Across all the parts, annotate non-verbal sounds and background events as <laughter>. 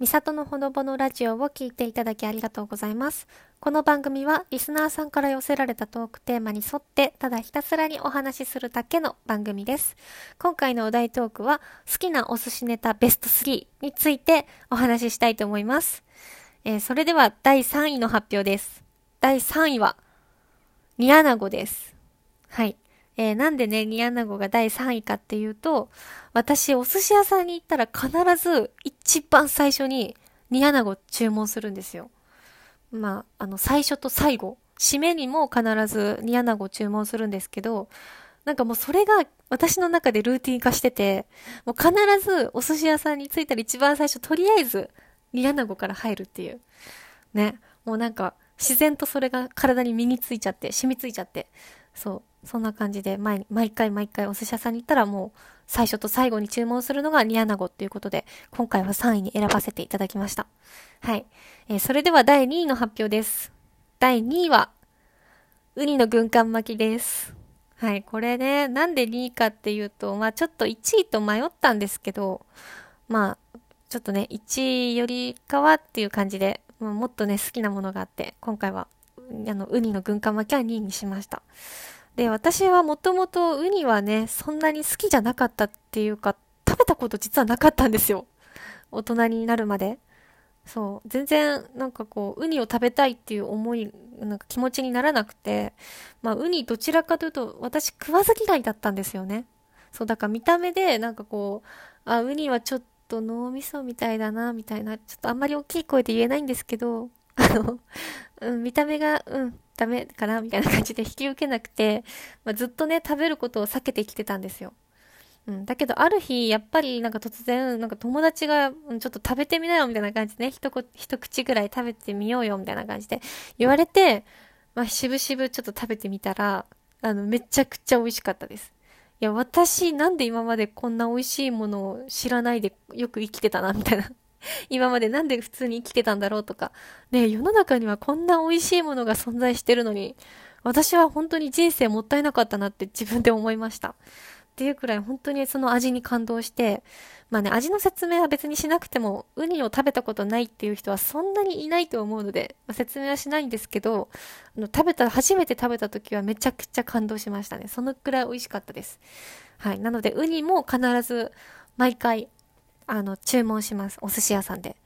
みさとのほのぼのラジオを聞いていただきありがとうございます。この番組はリスナーさんから寄せられたトークテーマに沿ってただひたすらにお話しするだけの番組です。今回のお題トークは好きなお寿司ネタベスト3についてお話ししたいと思います。えー、それでは第3位の発表です。第3位は、煮穴子です。はい。えー、なんでね、煮穴子が第3位かっていうと、私、お寿司屋さんに行ったら必ず一番最初に煮穴子注文するんですよ。まあ、あの、最初と最後、締めにも必ず煮穴子注文するんですけど、なんかもうそれが私の中でルーティン化してて、もう必ずお寿司屋さんに着いたら一番最初、とりあえず煮穴子から入るっていう。ね。もうなんか、自然とそれが体に身についちゃって、染みついちゃって、そう、そんな感じで、毎毎回毎回お寿司屋さんに行ったらもう、最初と最後に注文するのが煮穴子っていうことで、今回は3位に選ばせていただきました。はい。えー、それでは第2位の発表です。第2位は、ウニの軍艦巻きです。はい、これね、なんで2位かっていうと、まあちょっと1位と迷ったんですけど、まあ、ちょっとね、1位よりかはっていう感じで、もっとね、好きなものがあって、今回は、あの、ウニの軍艦巻きは2位にしました。で、私はもともとウニはね、そんなに好きじゃなかったっていうか、食べたこと実はなかったんですよ。大人になるまで。そう。全然、なんかこう、ウニを食べたいっていう思い、なんか気持ちにならなくて、まあ、ウニどちらかというと、私食わず嫌いだったんですよね。そう、だから見た目で、なんかこう、あ、ウニはちょっと脳みそみたいだな、みたいな、ちょっとあんまり大きい声で言えないんですけど、あの、うん、見た目が、うん、ダメかなみたいな感じで引き受けなくて、まあ、ずっとね、食べることを避けてきてたんですよ。うん。だけど、ある日、やっぱりなんか突然、なんか友達が、ちょっと食べてみなよみたいな感じでね、一一口ぐらい食べてみようよみたいな感じで言われて、まあ、しぶしぶちょっと食べてみたら、あの、めちゃくちゃ美味しかったです。いや、私、なんで今までこんな美味しいものを知らないでよく生きてたな、みたいな <laughs> 今までなんで普通に生きてたんだろうとか。ね世の中にはこんな美味しいものが存在してるのに、私は本当に人生もったいなかったなって自分で思いました。っていうくらい本当にその味に感動して、まあね、味の説明は別にしなくても、ウニを食べたことないっていう人はそんなにいないと思うので、まあ、説明はしないんですけど、あの食べた、初めて食べた時はめちゃくちゃ感動しましたね。そのくらい美味しかったです。はい。なので、ウニも必ず毎回あの、注文します。お寿司屋さんで。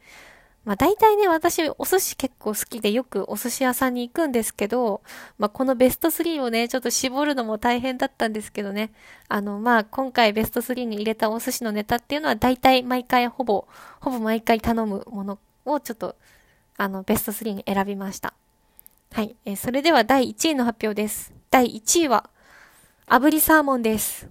まあ大体ね、私お寿司結構好きでよくお寿司屋さんに行くんですけど、まあこのベスト3をね、ちょっと絞るのも大変だったんですけどね。あの、まあ今回ベスト3に入れたお寿司のネタっていうのは大体毎回ほぼ、ほぼ毎回頼むものをちょっと、あの、ベスト3に選びました。はい。えー、それでは第1位の発表です。第1位は、炙りサーモンです。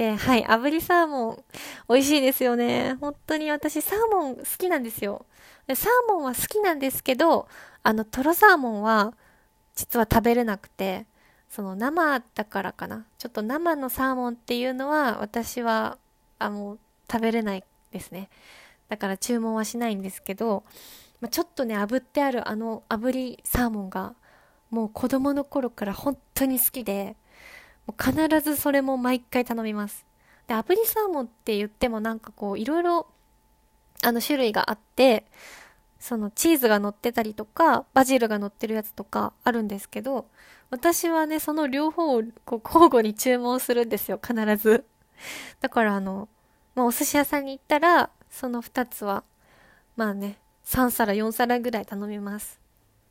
で、はい、炙りサーモン、美味しいですよね。本当に私、サーモン好きなんですよ。サーモンは好きなんですけど、あの、トロサーモンは、実は食べれなくて、その生だからかな。ちょっと生のサーモンっていうのは、私は、あの、食べれないですね。だから注文はしないんですけど、まあ、ちょっとね、炙ってあるあの炙りサーモンが、もう子供の頃から本当に好きで、必ずそれも毎回頼みます。で、炙りサーモンって言ってもなんかこう、いろいろ、あの種類があって、そのチーズが乗ってたりとか、バジルが乗ってるやつとかあるんですけど、私はね、その両方をこう交互に注文するんですよ、必ず。だからあの、まあ、お寿司屋さんに行ったら、その2つは、まあね、3皿、4皿ぐらい頼みます。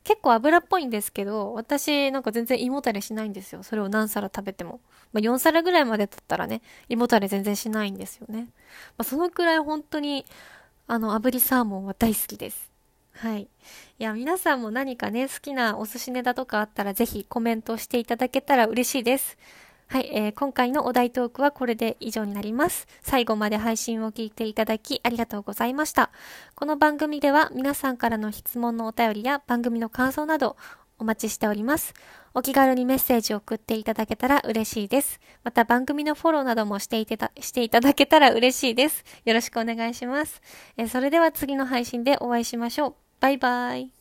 結構油っぽいんですけど、私なんか全然胃もたれしないんですよ。それを何皿食べても。まあ、4皿ぐらいまでだったらね、胃もたれ全然しないんですよね。まあ、そのくらい本当に、あの、炙りサーモンは大好きです。はい。いや、皆さんも何かね、好きなお寿司ネタとかあったらぜひコメントしていただけたら嬉しいです。はい、えー、今回のお題トークはこれで以上になります。最後まで配信を聞いていただきありがとうございました。この番組では皆さんからの質問のお便りや番組の感想などお待ちしております。お気軽にメッセージを送っていただけたら嬉しいです。また番組のフォローなどもしていてたしていただけたら嬉しいです。よろしくお願いします。えー、それでは次の配信でお会いしましょう。バイバイ。